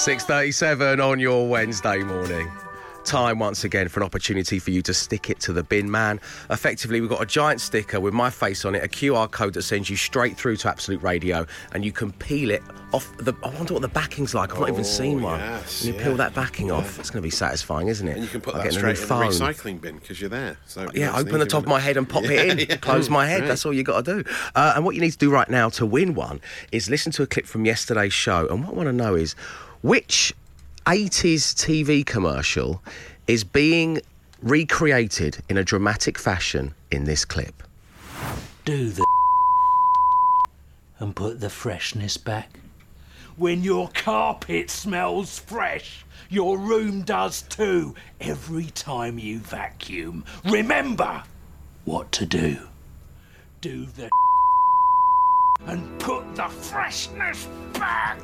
6.37 on your Wednesday morning. Time once again for an opportunity for you to stick it to the bin man. Effectively, we've got a giant sticker with my face on it, a QR code that sends you straight through to Absolute Radio, and you can peel it off the. I wonder what the backing's like. I've not even Oh, seen one. yes, and you yeah. peel that backing off. It's going to be satisfying, isn't it? And you can put Like that getting a new straight in the phone. recycling bin because you're there. So Yeah, open the easy, top of my head and pop it in. Close my head. That's all you got to do. Uh, and what you need to do right now to win one is listen to a clip from yesterday's show. And what I want to know is which 80s TV commercial is being recreated in a dramatic fashion in this clip. do the and put the freshness back. When your carpet smells fresh, your room does too every time you vacuum. Remember what to do. Do the and put the freshness back.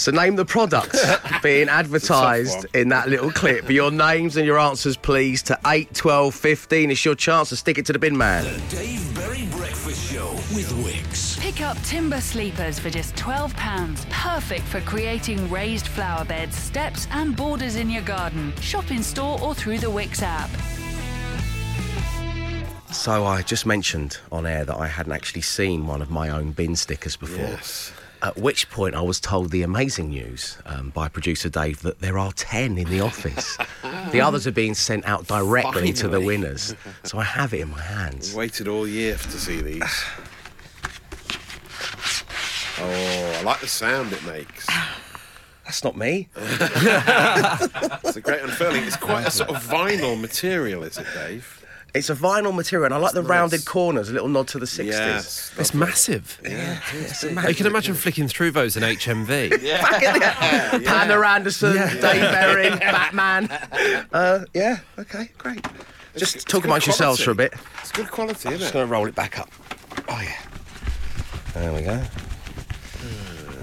So name the product being advertised in that little clip. Your names and your answers, please, to 8, 12, 15. It's your chance to stick it to the bin man. Dave Berry Breakfast Show with Wickes. Pick up timber sleepers for just £12. Perfect for creating raised flower beds, steps, and borders in your garden. Shop in store or through the Wickes app. So I just mentioned on air that I hadn't actually seen one of my own bin stickers before. Yes. At which point I was told the amazing news um, by producer Dave that there are 10 in the office. the others are being sent out directly to the winners. So I have it in my hands. Waited all year to see these. Oh, I like the sound it makes. That's not me. It's a great unfurling. It's quite a sort of vinyl material, is it, Dave? It's a vinyl material and I like the nice. rounded corners, a little nod to the 60s. Yes. It's massive. Yeah, it's You can imagine flicking through those in HMV. Yeah. Pamela Anderson, Dave Berry, Batman. Uh, yeah, okay, great. Just it's talk good amongst yourselves for a bit. It's good quality, I'm isn't it? just going to roll it back up. Oh, yeah. There we go.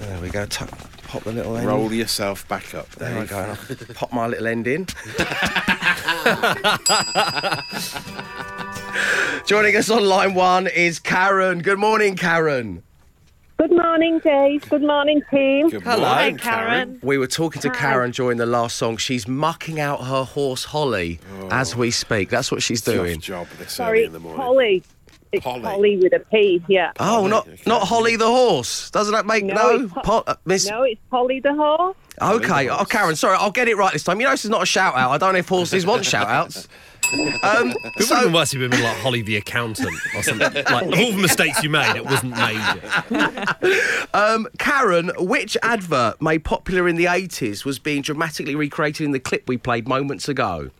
There we go. Tu- pop the little end. Roll yourself back up, There we Dave. go. Pop my little end in. Joining us on line one is Karen. Good morning, Karen. Good morning, Dave. Good morning, team. Good Hello. morning, Hi, Karen. We were talking to Hi. Karen during the last song. She's mucking out her horse Holly as oh. we speak. That's what she's Tough doing. job this Sorry, early in the morning. Polly. It's Polly. Polly. with a P, yeah. Oh, not not Holly the horse. Doesn't that make No, no? it's Po- uh, Miss. No, it's Polly the horse. Okay, oh. Karen, sorry, I'll get it right this time. You know, this is not a shout out. I don't know if horses want shout outs. Um, It would have so, been worse if it had been like Holly the accountant or something. Like, of all the mistakes you made, it wasn't major. um, Karen, which advert made popular in the 80s was being dramatically recreated in the clip we played moments ago?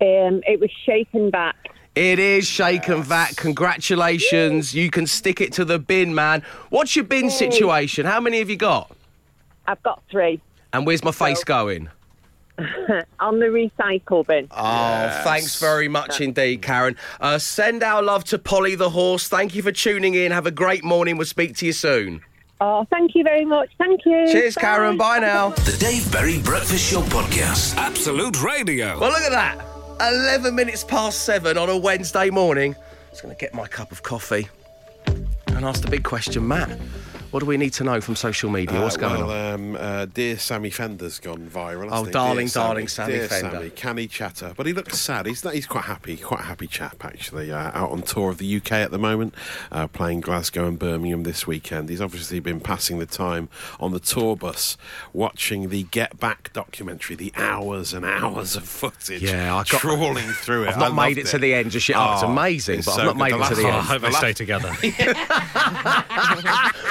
Um, it was Shake and Vac. It is Shake and Vac. Congratulations. You can stick it to the bin, man. What's your bin situation? How many have you got? I've got three And where's my face going? on the recycle bin. Oh, thanks very much indeed, Karen. Uh, send our love to Polly the horse. Thank you for tuning in. Have a great morning. We'll speak to you soon. Oh, thank you very much. Thank you. Cheers, Karen. Bye now. The Dave Berry Breakfast Show podcast. Absolute Radio. Well, look at that. 11 minutes past seven on a Wednesday morning. Just going to get my cup of coffee and ask the big question, Matt. What do we need to know from social media? What's Uh, going well, on? Um, uh, dear Sammy Fender's gone viral. Oh, he? darling, Dear darling Sammy dear Fender. Sammy, can he chatter? But he looks sad. He's he's quite happy, quite a happy chap actually. Uh, out on tour of the UK at the moment, uh, playing Glasgow and Birmingham this weekend. He's obviously been passing the time on the tour bus, watching the Get Back documentary. The hours and hours of footage. Yeah, I got- trawling through it. I've not I made loved it to the end just yet. Oh, it's amazing, it's but so I've not good. made it to the last- Oh, I hope they stay together.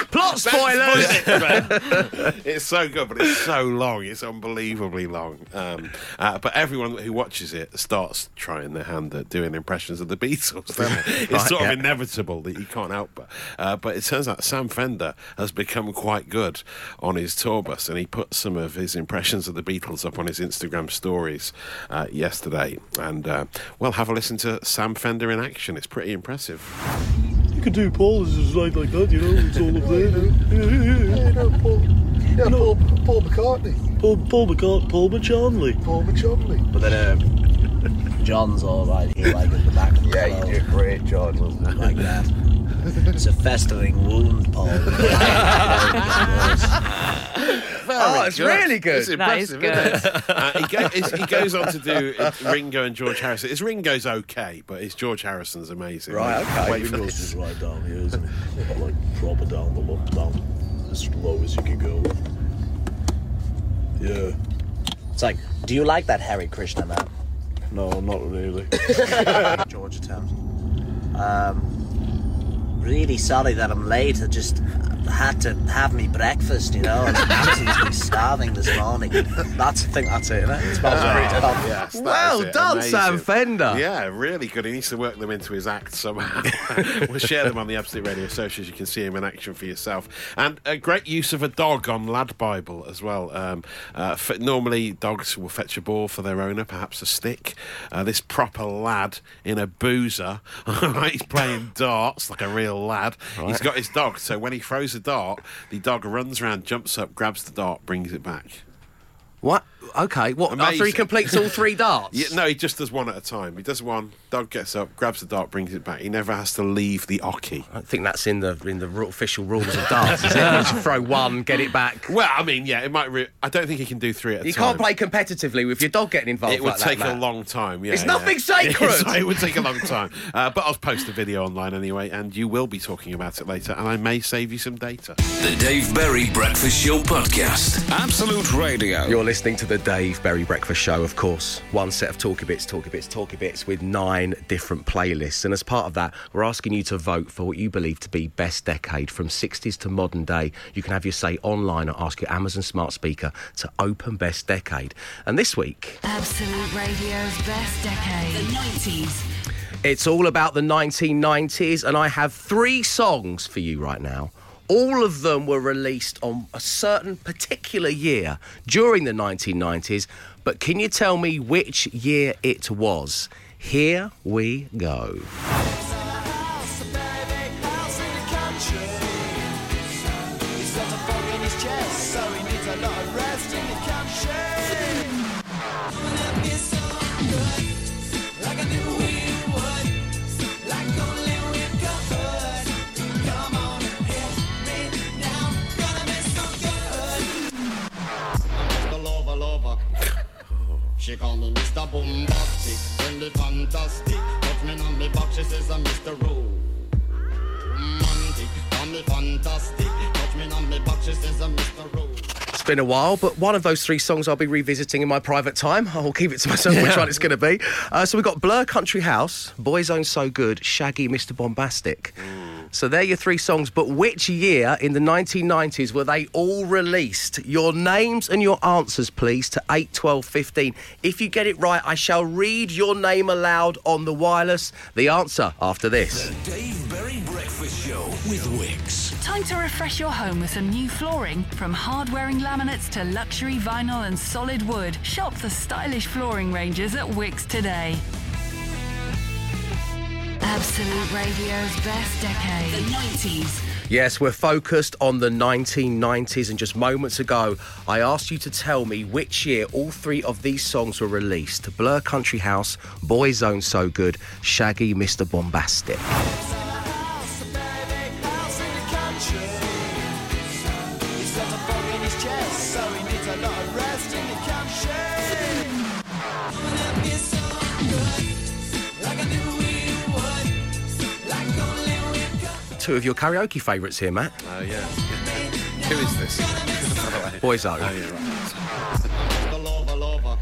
Plot spoilers! it's so good, but it's so long. It's unbelievably long. Um, uh, but everyone who watches it starts trying their hand at doing impressions of the Beatles. don't they? it's sort yeah. of inevitable that you can't help but. Uh, but it turns out Sam Fender has become quite good on his tour bus, and he put some of his impressions of the Beatles up on his Instagram stories uh, yesterday. And uh, well, have a listen to Sam Fender in action. It's pretty impressive. You can do Paul is right like that, you know, it's all up there. You know. Paul, yeah, Paul, Paul McCartney, Paul, Paul McCart, Paul McCharnley. Paul McChartney. But then um, John's all right here, like at the back of the Yeah, you did great, John. like that. It's a festering wound, Paul. Very Oh, it's really good. It's That is impressive, isn't it? Uh, he, go, he goes on to do Ringo and George Harrison. His Ringo's okay, but his George Harrison's amazing. Right, okay. Wait Ringo's just right down here, isn't it? Like proper down the low, down as low as you can go. Yeah. It's like, do you like that Hare Krishna man? No, not really. George Townsend. Um, really sorry that I'm late. I just had to have me breakfast, you know. I'm absolutely starving this morning. That's, I think that's it, isn't it? It's about Oh, about- yes, that Well is it. done, Amazing. Sam Fender. Yeah, really good. He needs to work them into his act somehow. we'll share them on the Absolute Radio socials. You can see him in action for yourself. And a great use of a dog on Lad Bible as well. Um, uh, f- normally, dogs will fetch a ball for their owner, perhaps a stick. Uh, this proper lad in a boozer, he's playing darts like a real lad. He's got his dog, so when he throws a dart, the dog runs around, jumps up, grabs the dart, brings it back. What? Okay. What? Amazing. After he completes all three darts? Yeah, no, he just does one at a time. He does one. Doug gets up, grabs the dart, brings it back. He never has to leave the oche. I don't think that's in the in the official rules of darts. Is it? You just throw one, get it back. Well, I mean, yeah, it might. Re- I don't think he can do three at a You time. can't play competitively with your dog getting involved. It would like that, take a Matt. long time. Yeah, It's yeah. nothing sacred. So it would take a long time. Uh, but I'll post a video online anyway, and you will be talking about it later, and I may save you some data. The Dave Berry Breakfast Show Podcast. Absolute Radio. You're listening to the Dave Berry Breakfast Show, of course. One set of Talkie Bits, Talkie Bits, Talkie Bits with nine different playlists. And as part of that, we're asking you to vote for what you believe to be best decade from 60s to modern day. You can have your say online or ask your Amazon smart speaker to open best decade. And this week, Absolute Radio's best decade. The 90s. It's all about the 1990s, and I have three songs for you right now. All of them were released on a certain particular year during the 1990s, but can you tell me which year it was? Here we go. She call me Mr. Bombastic, really fantastic. Touch me on me back, she says I'm Mr. Romantic. Call me fantastic. Touch me on me back, she says I'm Mr. Romantic. It's been a while, but one of those three songs I'll be revisiting in my private time. I'll keep it to myself which one it's going to be. Uh, so we've got Blur Country House, Boyzone So Good, Shaggy, Mr. Bombastic. So they're your three songs, but which year in the 1990s were they all released? Your names and your answers, please, to 8, 12, 15. If you get it right, I shall read your name aloud on the wireless. The answer after this. The Dave Berry Breakfast Show with Wickes. Time to refresh your home with some new flooring. From hard-wearing laminates to luxury vinyl and solid wood, shop the stylish flooring ranges at Wickes today. Absolute Radio's best decade. The 90s. Yes, we're focused on the 1990s, and just moments ago, I asked you to tell me which year all three of these songs were released Blur Country House, Boyzone So Good, Shaggy, Mr. Bombastic. Two of your karaoke favourites here, Matt. Oh, yeah. Who is this? Boyzone. Oh, yeah, right. The lover, lover.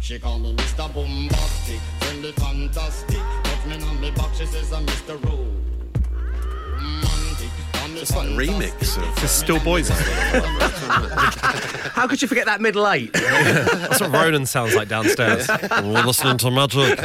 She call me Mr. Bombastic, really fantastic. Touch me on me back, she says I'm Mr. Romantic. It's like a remix of. It's still boys. How could you forget that middle eight? That's what Ronan sounds like downstairs. We're listening to Magic.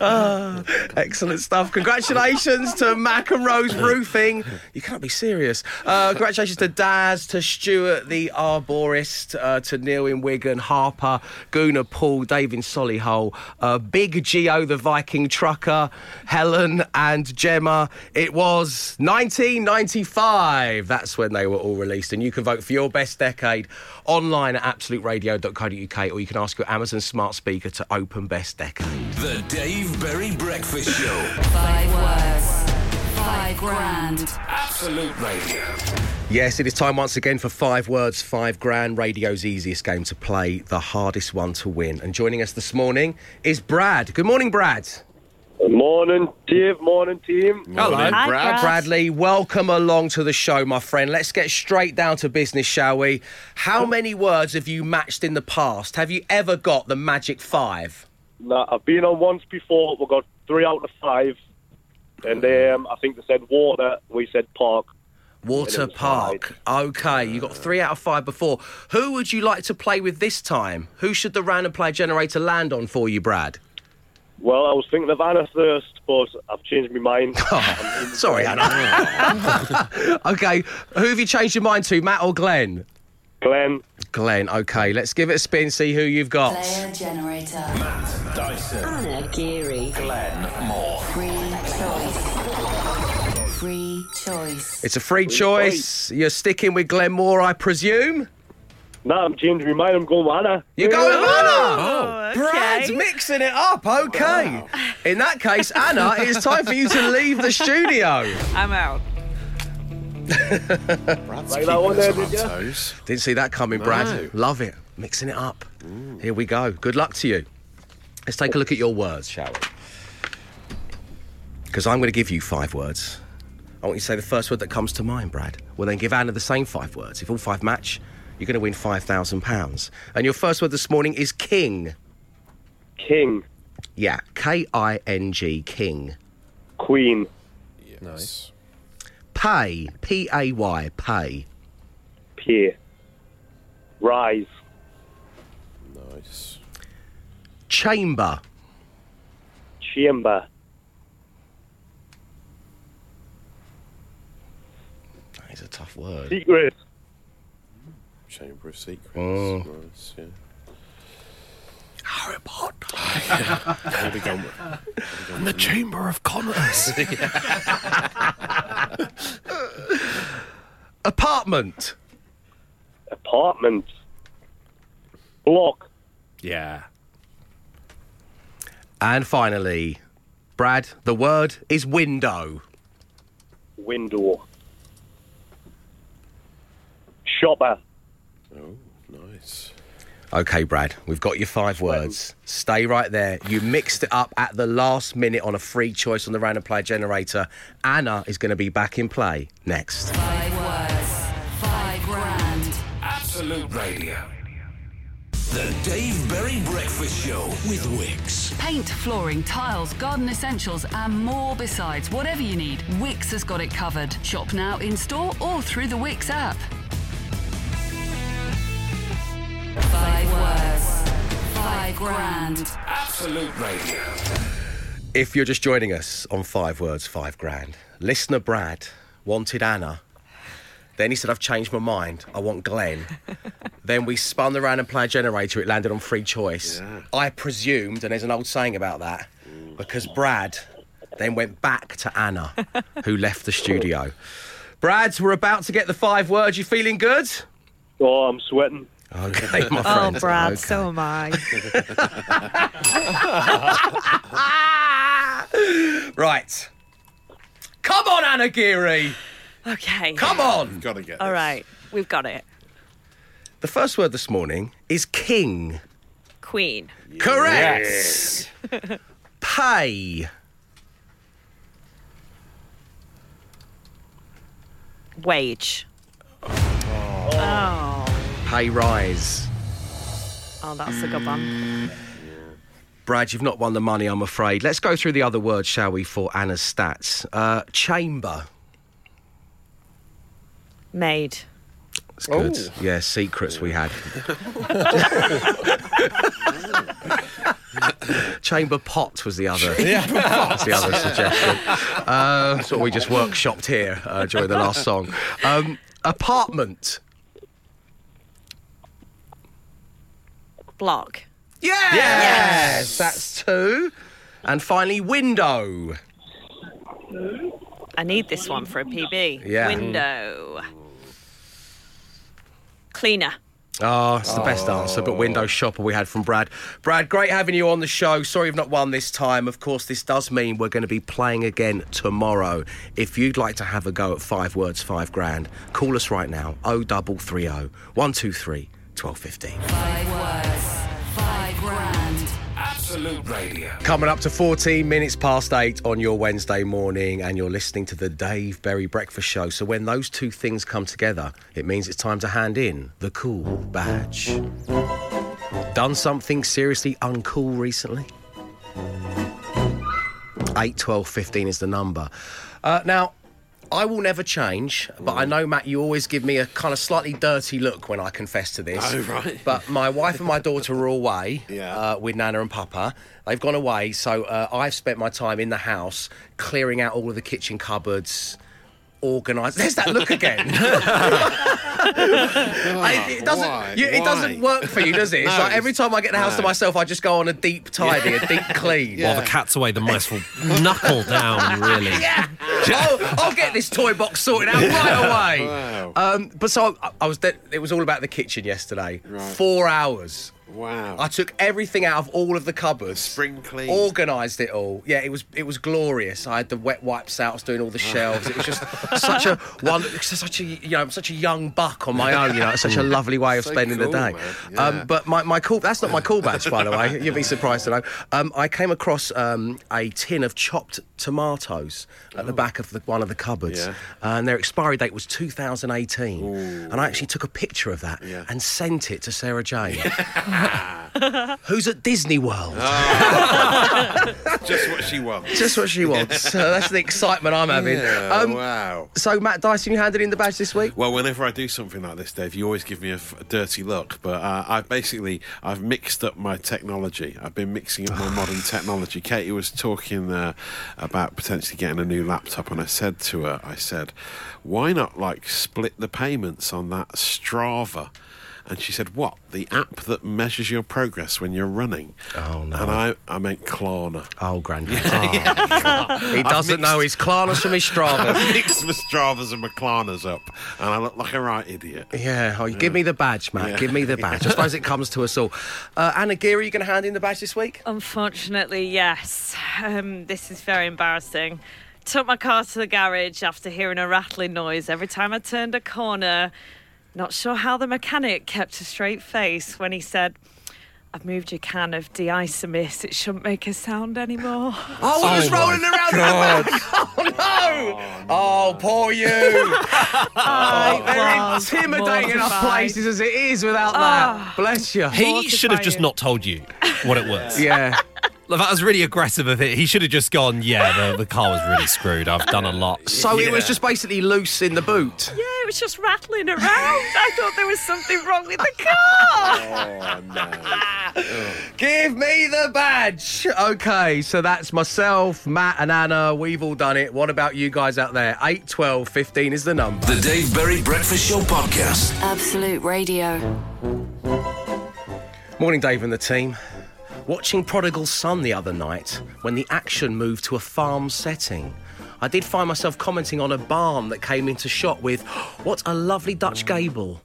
Ah, excellent stuff. Congratulations to Mac and Rose Roofing. You can't be serious. Uh, congratulations to Daz, to Stuart, the arborist, uh, to Neil in Wigan, Harper, Guna, Paul, Dave in Solihull, uh, Big Geo, the Viking trucker, Helen and Gemma. It was 1995. That's when they were all released. And you can vote for your best decade online at absoluteradio.co.uk or you can ask your Amazon smart speaker to open best decade. The Dave Berry Breakfast Show. Five words. Five grand. Absolute Radio. Yes, it is time once again for five words, five grand. Radio's easiest game to play, the hardest one to win. And joining us this morning is Brad. Good morning, Brad. Good Morning, Dave. Morning, team. Hello, Brad. Bradley. Welcome along to the show, my friend. Let's get straight down to business, shall we? How many words have you matched in the past? Have you ever got the magic five? Nah, I've been on once before. We got three out of five, and um, I think they said water. We said park. Water Park. Okay, you got three out of five before. Who would you like to play with this time? Who should the random play generator land on for you, Brad? Well, I was thinking of Anna first, but I've changed my mind. Sorry, Anna. okay, who have you changed your mind to, Matt or Glenn? Glenn. Glenn, okay, let's give it a spin, see who you've got. Player generator. Matt Dyson. Anna Geary. Glenn Moore. Free choice. Free choice. It's a free choice. You're sticking with Glenn Moore, I presume? No, I'm changing my mind. I'm going with Anna. You're going with Anna? Oh, oh Brad's mixing it up, okay. In that case, Anna, it's time for you to leave the studio. I'm out. Right, that one there, did you? Didn't see that coming, Brad. No. Love it. Mixing it up. Here we go. Good luck to you. Let's take a look at your words, shall we? Because I'm going to give you five words. I want you to say the first word that comes to mind, Brad. We'll then give Anna the same five words. If all five match, you're going to win £5,000. And your first word this morning is king. King. Yeah, K I N G, king. Queen. Nice. Pay, P A Y, pay. Peer. Rise. Nice. Chamber, Chamber. that is a tough word. Secret. Chamber of Secrets. Oh. Nice, yeah. Harry Potter. Where we going with? the Chamber of Commerce. Apartment. Apartment. Block. yeah. And finally, Brad, the word is window. Window. Shopper. Oh. Okay, Brad, we've got your five words. Stay right there. You mixed it up at the last minute on a free choice on the random play generator. Anna is going to be back in play next. Five words. Five grand. Absolute Radio. The Dave Berry Breakfast Show with Wickes. Paint, flooring, tiles, garden essentials, and more besides. Whatever you need, Wickes has got it covered. Shop now in store or through the Wickes app. Five words. Five grand. Absolute Radio. If you're just joining us on five words, five grand, listener Brad wanted Anna. Then he said, I've changed my mind. I want Glenn. then we spun the random play generator. It landed on free choice. I presumed, and there's an old saying about that, because Brad then went back to Anna, who left the studio. Brad, we're about to get the five words. You feeling good? Oh, I'm sweating. Okay, my Oh, friend. Brad, Okay. so am I. Right. Come on, Anna Geary. Okay. Come on. Got to get All right, we've got it. The first word this morning is king. Queen. Correct. Pay. Wage. Oh. oh. Pay rise. Oh, that's a good one. Brad, you've not won the money, I'm afraid. Let's go through the other words, shall we, for Anna's stats. Uh, chamber. Made. It's good. Yeah, secrets we had. Chamber pot was the other. Yeah. That's the other suggestion. Uh, that's what we just workshopped here uh, during the last song. Um, apartment. Block. Yes! yes, that's two. And finally, window. I need this one for a PB. Yeah. Window. Cleaner. Oh, it's the best answer, but window oh. shopper we had from Brad. Brad, great having you on the show. Sorry you've not won this time. Of course, this does mean we're going to be playing again tomorrow. If you'd like to have a go at five words, five grand, call us right now. Oh, double three oh one two three twelve fifteen. Five words, five grand. Absolute Radio. Coming up to 14 minutes past eight on your Wednesday morning, and you're listening to the Dave Berry Breakfast Show. So, when those two things come together, it means it's time to hand in the cool badge. Done something seriously uncool recently? 8, 12, 15 is the number. Uh, now, I will never change, but I know, Matt, you always give me a kind of slightly dirty look when I confess to this. Oh, right. But my wife and my daughter are away Yeah. uh, with Nana and Papa. They've gone away, so uh, I've spent my time in the house clearing out all of the kitchen cupboards. Organised. There's that look again. I- it doesn't. why? you- it doesn't work for you, does it? It's No, like every time I get the house to no. myself, I just go on a deep tidy, a deep clean. While the cat's away, the mice will knuckle down, really. Yeah. I'll, I'll get this toy box sorted out right away. Wow. Um, but so I, I was. De- it was all about the kitchen yesterday. Right. Four hours. Wow. I took everything out of all of the cupboards. Spring clean. Organised it all. Yeah, it was it was glorious. I had the wet wipes out. I was doing all the shelves. It was just such a one, such a you know, such a young buck on my own. You know, such a lovely way of So spending cool, the day. Yeah. Um, but my, my cool that's not my badge, by the way. You'd be surprised to know. Um, I came across um, a tin of chopped tomatoes at the back of the, one of the cupboards, Oh. Yeah. and their expiry date was 2018. And I actually took a picture of that Yeah. and sent it to Sarah Jane, who's at Disney World. Just what she wants. Just what she wants. So that's the excitement I'm having. Yeah, Um, wow. So, Matt Dyson, you handed in the badge this week? Well, whenever I do something like this, Dave, you always give me a, f- a dirty look. But uh, I've basically I've mixed up my technology. I've been mixing up my modern technology. Katie was talking uh, about potentially getting a new laptop, and I said to her, I said, "Why not like split the payments on that Strava?" And she said, "What? The app that measures your progress when you're running?" Oh, no. And I, I meant Klarna. Oh, Grandad. he doesn't know his Klarnas from his Strava. I mixed my Stravas and my Klarnas up, and I look like a right idiot. Yeah, oh, give me the badge, Matt. Yeah. Give me the badge. I suppose it comes to us all. Uh, Anna Geary, you going to hand in the badge this week? Unfortunately, yes. Um, this is very embarrassing. Took my car to the garage after hearing a rattling noise every time I turned a corner. Not sure how the mechanic kept a straight face when he said, I've moved your can of de-isomis. It shouldn't make a sound anymore. Oh, it was oh, rolling around the back. Oh, oh, no. Oh, poor you. oh, oh they're intimidating enough places as it is without that. Ah. Bless you. He should have just not told you what it was. Yeah. Like, That was really aggressive of it. He should have just gone, yeah, the, the car was really screwed. I've done a lot. So it was just basically loose in the boot. Yeah, it was just rattling around. I thought there was something wrong with the car. Oh no! Give me the badge. Okay, so that's myself, Matt, and Anna. We've all done it. What about you guys out there? 8, 12, 15 is the number. The Dave Berry Breakfast Show podcast. Absolute Radio. Morning, Dave and the team. Watching Prodigal Son the other night when the action moved to a farm setting. I did find myself commenting on a barn that came into shot with, What a lovely Dutch gable.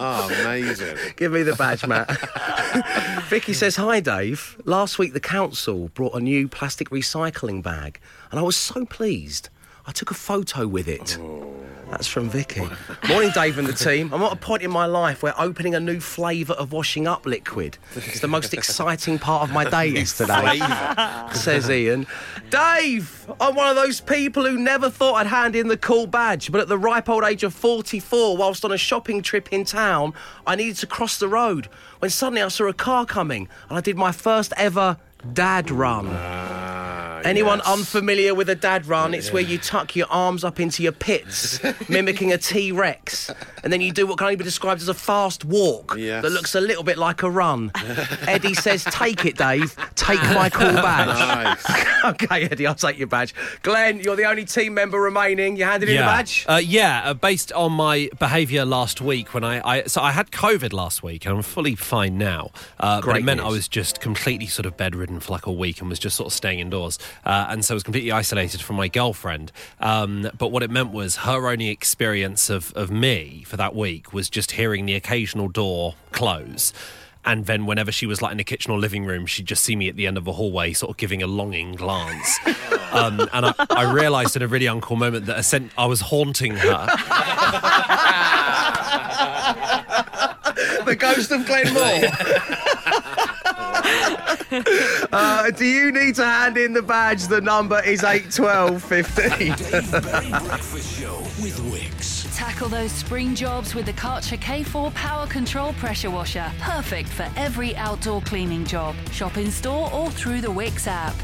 Oh, amazing! Give me the badge, Matt. Vicky says, Hi, Dave. Last week, the council brought a new plastic recycling bag, and I was so pleased. I took a photo with it. Oh. That's from Vicky. Morning, Dave and the team. I'm at a point in my life where opening a new flavour of washing up liquid is the most exciting part of my day yesterday, says Ian. Dave, I'm one of those people who never thought I'd hand in the cool badge, but at the ripe old age of 44, whilst on a shopping trip in town, I needed to cross the road when suddenly I saw a car coming and I did my first ever dad run. Ah, Anyone yes. unfamiliar with a dad run, it's where you tuck your arms up into your pits, mimicking a T Rex, and then you do what can only be described as a fast walk Yes. that looks a little bit like a run. Eddie says, Take it, Dave, take my cool badge? Nice. okay, Eddie, I'll take your badge. Glenn, you're the only team member remaining. You handed in the badge? Uh, yeah, uh, based on my behaviour last week when I, I so I had COVID last week and I'm fully fine now. Uh, but it meant news. I was just completely sort of bedridden for like a week and was just sort of staying indoors. Uh, and so I was completely isolated from my girlfriend. Um, but what it meant was her only experience of, of me for that week was just hearing the occasional door close. And then, whenever she was like in the kitchen or living room, she'd just see me at the end of a hallway, sort of giving a longing glance. um, and I, I realised in a really uncool moment that essen- I was haunting her. the ghost of Glenn Moore. uh, do you need to hand in the badge? The number is 81215. Tackle those spring jobs with the Karcher K4 Power Control Pressure Washer. Perfect for every outdoor cleaning job. Shop in store or through the Wickes app.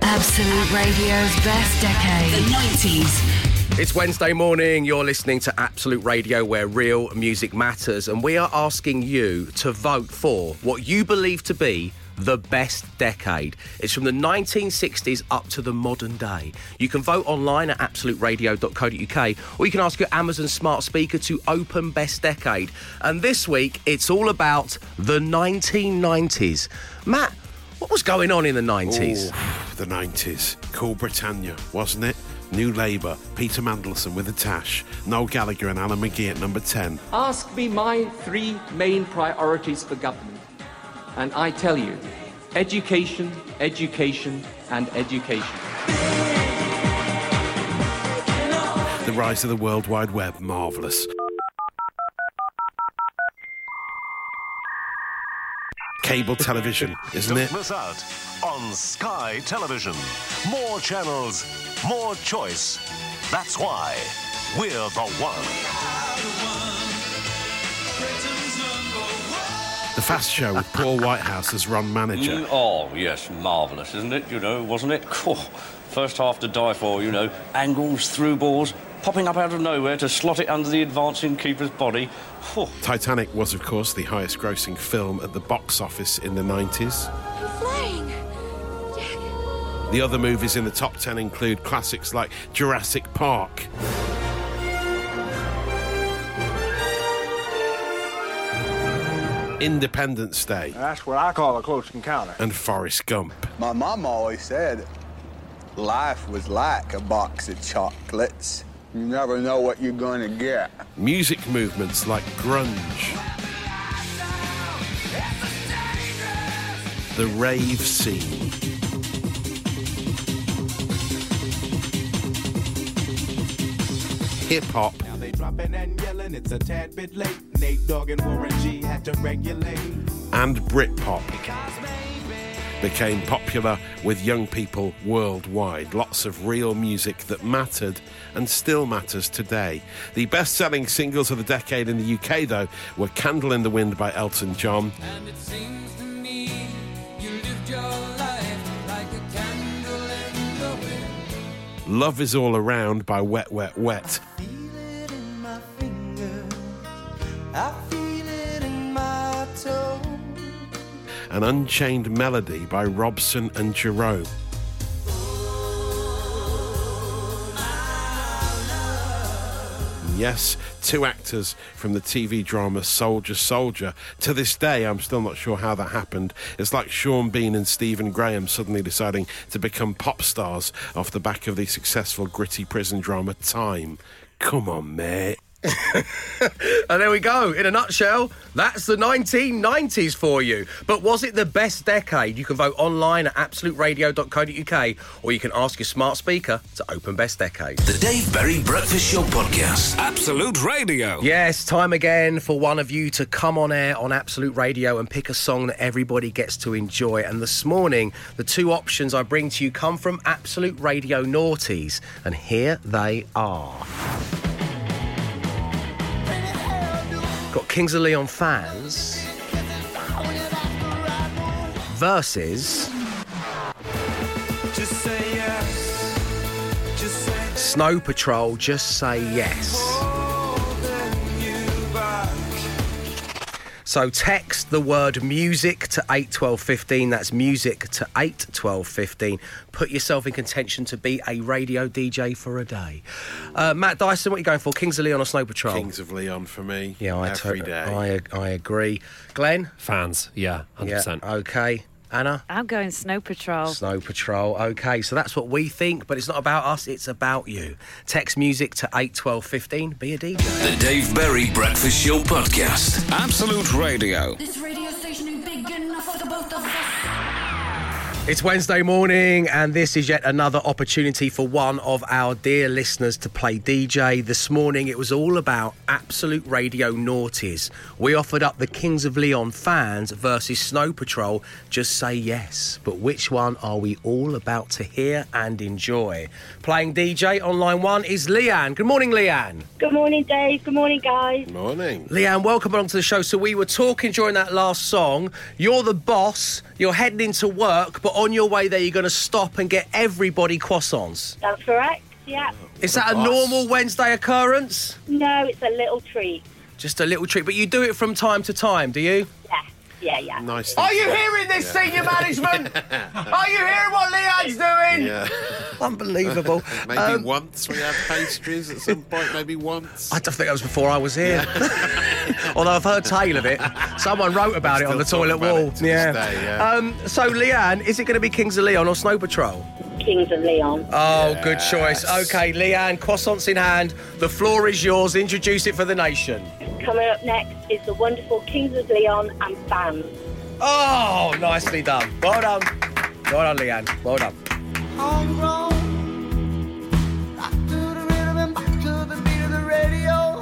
Absolute Radio's best decade. The 90s. It's Wednesday morning. You're listening to Absolute Radio, where real music matters, and we are asking you to vote for what you believe to be the best decade. It's from the 1960s up to the modern day. You can vote online at absoluteradio.co.uk, or you can ask your Amazon smart speaker to open best decade. And this week, it's all about the 1990s. Matt, what was going on in the 90s? Ooh, the 90s. Cool Britannia, wasn't it? New Labour, Peter Mandelson with a tash, Noel Gallagher and Alan McGee at number 10. Ask me my three main priorities for government, and I tell you education, education, and education. The rise of the World Wide Web, marvellous. Cable television, isn't Don't it? miss out on Sky Television. More channels, more choice. That's why we're the one. Fast Show with Paul Whitehouse as Ron Manager. Mm, oh, yes, marvellous, isn't it? You know, wasn't it? Phew. First half to die for, you know. Angles, through balls, popping up out of nowhere to slot it under the advancing keeper's body. Phew. Titanic was, of course, the highest grossing film at the box office in the 90s. Flying. The other movies in the top 10 include classics like Jurassic Park. Independence Day That's what I call a close encounter. and Forrest Gump. My mom always said life was like a box of chocolates. You never know what you're going to get. Music movements like grunge. The rave scene. Hip hop Now they dropping and yelling, it's a tad bit late. Nate Dogg and Warren G had to regulate. and Britpop became popular with young people worldwide. Lots of real music that mattered and still matters today. The best selling singles of the decade in the UK, though, were Candle in the Wind by Elton John, And it seems to me you lived your life like a candle in the wind. Love is All Around by Wet Wet Wet, Toe. Unchained Melody by Robson and Jerome. Yes, two actors from the TV drama Soldier Soldier. To this day, I'm still not sure how that happened. It's like Sean Bean and Stephen Graham suddenly deciding to become pop stars off the back of the successful gritty prison drama Time. Come on, mate. And there we go. In a nutshell, that's the 1990s for you. But was it the best decade? You can vote online at absoluteradio.co.uk or you can ask your smart speaker to open best decade. The Dave Berry Breakfast Show Podcast. Absolute Radio. Yes, time again for one of you to come on air on Absolute Radio and pick a song that everybody gets to enjoy. And this morning, the two options I bring to you come from Absolute Radio Naughties. And here they are. Got Kings of Leon fans versus Just say yes. Snow Patrol. Just say yes. So text the word music to 81215. That's music to 81215. Put yourself in contention to be a radio DJ for a day. Uh, Matt Dyson, what are you going for? Kings of Leon or Snow Patrol? Kings of Leon for me. Yeah, I, every to- day. I, I agree. Glenn? Fans, yeah, 100%. Yeah, okay. Anna? I'm going Snow Patrol. Snow Patrol. Okay, so that's what we think, but it's not about us, it's about you. Text music to 81215. Be a DJ. The Dave Berry Breakfast Show Podcast. Absolute Radio. It's Wednesday morning, and this is yet another opportunity for one of our dear listeners to play DJ. This morning, it was all about Absolute Radio Naughties. We offered up the Kings of Leon fans versus Snow Patrol. Just say yes. But which one are we all about to hear and enjoy? Playing DJ on line one is Leanne. Good morning, Leanne. Good morning, Dave. Good morning, guys. Morning. Leanne, welcome along to the show. So we were talking during that last song. You're the boss. You're heading into work, but on your way there, you're going to stop and get everybody croissants. That's correct. Yeah. Is that a normal Wednesday occurrence? No, it's a little treat. Just a little treat, but you do it from time to time, do you? Yeah. Yeah, yeah. Nice. Are you hearing this, Yeah. senior management? Are you hearing what Leanne's doing? Yeah. Unbelievable. Maybe Um, once we had pastries at some point, maybe once. I don't think that was before I was here. Although I've heard tale of it. Someone wrote about it on the toilet wall. to yeah. day, yeah. Um, so, Leanne, is it going to be Kings of Leon or Snow Patrol? Kings of Leon. Oh, good choice. Okay, Leanne, croissants in hand. The floor is yours. Introduce it for the nation. Coming up next is the wonderful Kings of Leon and fans. Oh, nicely done. Well done. Well done, Leanne. Well done. Homegrown. Rock to the rhythm and back to the beat of the radio.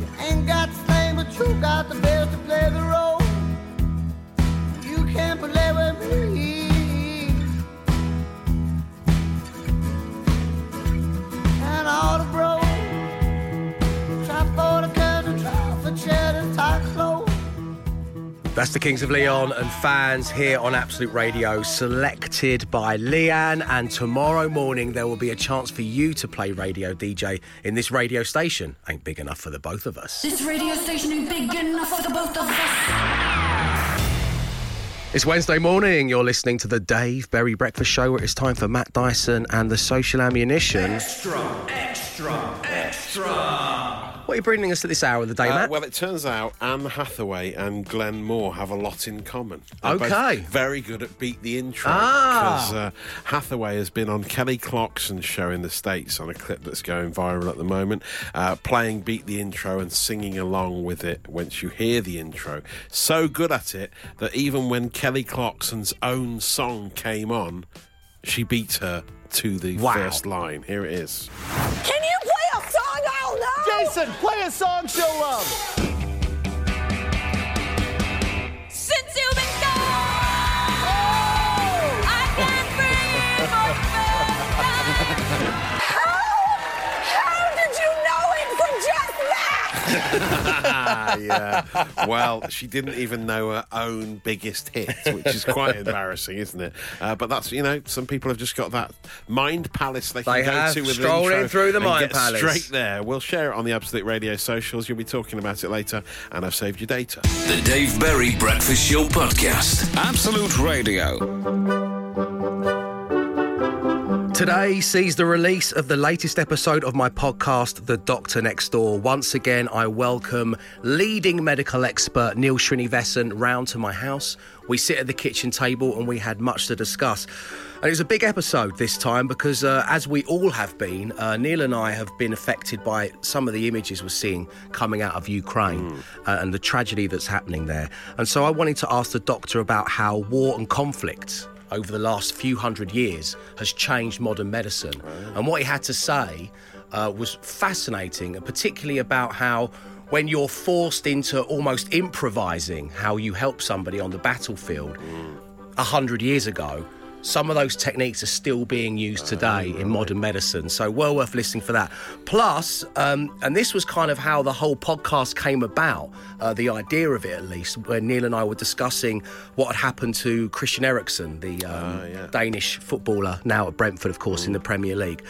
You ain't got the same, but you got the best to play the That's the Kings of Leon and fans here on Absolute Radio, selected by Leanne. And tomorrow morning, there will be a chance for you to play radio DJ in this radio station. Ain't big enough for the both of us. This radio station ain't big enough for the both of us. It's Wednesday morning. You're listening to the Dave Berry Breakfast Show, where it's time for Matt Dyson and the Social Ammunition. Extra, extra, extra. What are you bringing us at this hour of the day, Uh, Matt? well, it turns out Anne Hathaway and Glenn Moore have a lot in common. They're both Okay. very good at beat the intro. Ah. Because uh, Hathaway has been on Kelly Clarkson's show in the States on a clip that's going viral at the moment, uh, playing beat the intro and singing along with it once you hear the intro. So good at it that even when Kelly Clarkson's own song came on, she beat her to the Wow. first line. Here it is. Can you play a song I? Jason, play a song she'll love. Since you've been gone, I can't breathe. How How did you know it from just that? yeah. Well, she didn't even know her own biggest hit, which is quite embarrassing, isn't it? Uh, but that's you know, some people have just got that mind palace they can They go have, to with strolling the intro through the and mind get palace. Straight there. We'll share it on the Absolute Radio socials. You'll be talking about it later, and I've saved your data. The Dave Berry Breakfast Show Podcast. Absolute Radio. Today sees the release of the latest episode of my podcast, The Doctor Next Door. Once again, I welcome leading medical expert Neil Srinivasan round to my house. We sit at the kitchen table and we had much to discuss. And it was a big episode this time because, uh, as we all have been, uh, Neil and I have been affected by some of the images we're seeing coming out of Ukraine uh, and the tragedy that's happening there. And so I wanted to ask the doctor about how war and conflict over the last few hundred years has changed modern medicine. And what he had to say uh, was fascinating, and particularly about how when you're forced into almost improvising how you help somebody on the battlefield a hundred years ago. Some of those techniques are still being used today in modern medicine, so well worth listening for that. Plus, um, and this was kind of how the whole podcast came about, uh, the idea of it at least, where Neil and I were discussing what had happened to Christian Eriksen, the um, Danish footballer, now at Brentford, of course, in the Premier League.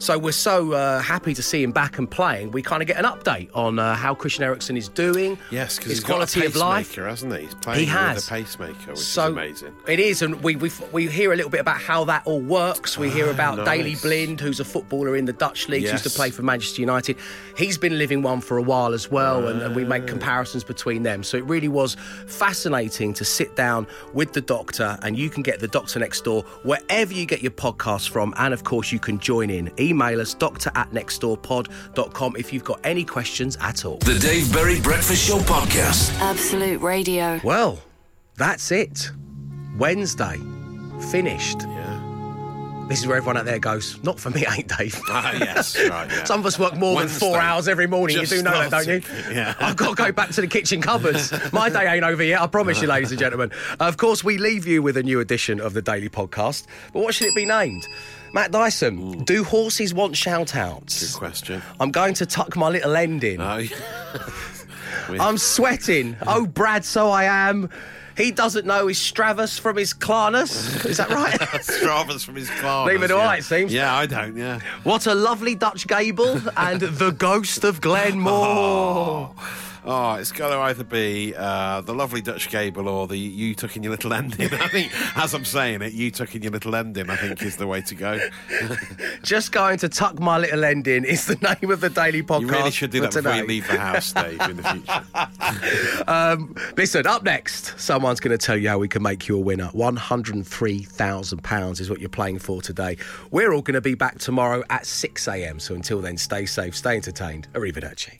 So we're so uh, happy to see him back and playing. We kind of get an update on uh, how Christian Eriksen is doing. Yes, because his quality of life. pacemaker, hasn't he? He's playing He has. with a pacemaker, which so is amazing. It is, and we, we we hear a little bit about how that all works. We hear Ah, about nice. Daley Blind, who's a footballer in the Dutch leagues, used to play for Manchester United. He's been living one for a while as well, and, and we Ah. make comparisons between them. So it really was fascinating to sit down with the doctor, and you can get the Doctor Next Door wherever you get your podcast from, and of course you can join in. Email us doctor at nextdoorpod.com if you've got any questions at all. The Dave Berry Breakfast Show podcast. Absolute Radio. Well, that's it. Wednesday. Finished. Yeah. This is where everyone out there goes, not for me, ain't Dave? Ah, yes, right, yeah. Some of us work more than four hours every morning. Just you do know that, don't you? Yeah. I've got to go back to the kitchen cupboards. My day ain't over yet, I promise you, ladies and gentlemen. Of course, we leave you with a new edition of the Daily Podcast. But what should it be named? Matt Dyson, hmm. do horses want shout outs? Good question. I'm going to tuck my little end in. Oh, I'm sweating. Oh, Brad, so I am. He doesn't know his Stravus from his Clarnus. Is that right? Stravus from his class. Neither do yeah. I, it seems. Yeah, I don't, yeah. What a lovely Dutch gable and the ghost of Glenn Moore. Oh, it's got to either be uh, the lovely Dutch gable or the you took in your little ending. I think, as I'm saying it, you took in your little ending. I think is the way to go. Just going to tuck my little ending is the name of the daily podcast. You really should do that before you leave the house, Dave, in the future. Um, listen, up next, someone's going to tell you how we can make you a winner. £103,000 is what you're playing for today. We're all going to be back tomorrow at 6 a.m. So until then, stay safe, stay entertained. Arrivederci.